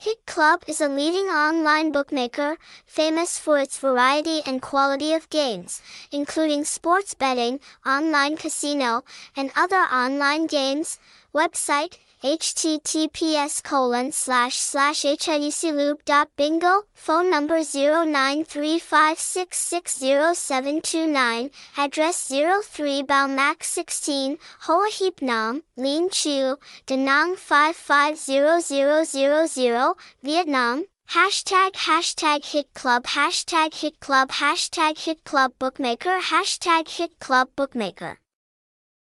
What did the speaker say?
Hit Club is a leading online bookmaker, famous for its variety and quality of games, including sports betting, online casino, and other online games. Website, https colon slash slash bingo phone number 0935660729, address 03 Bàu Mạc 16, Hoà Hiệp Nam, Liên Chiểu, Da Nang 550000, Vietnam, Hashtag hashtag hit club hashtag hit club hashtag hit club bookmaker hashtag hit club bookmaker